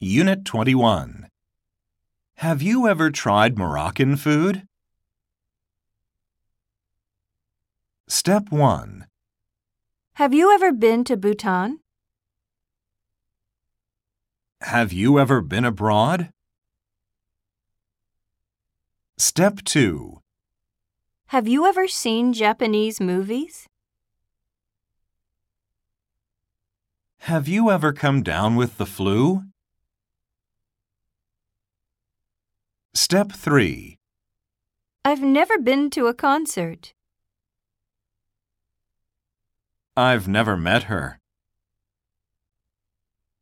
Unit 21. Have you ever tried Moroccan food? Step 1. Have you ever been to Bhutan? Have you ever been abroad? Step 2. Have you ever seen Japanese movies? Have you ever come down with the flu? Step 3. I've never been to a concert. I've never met her.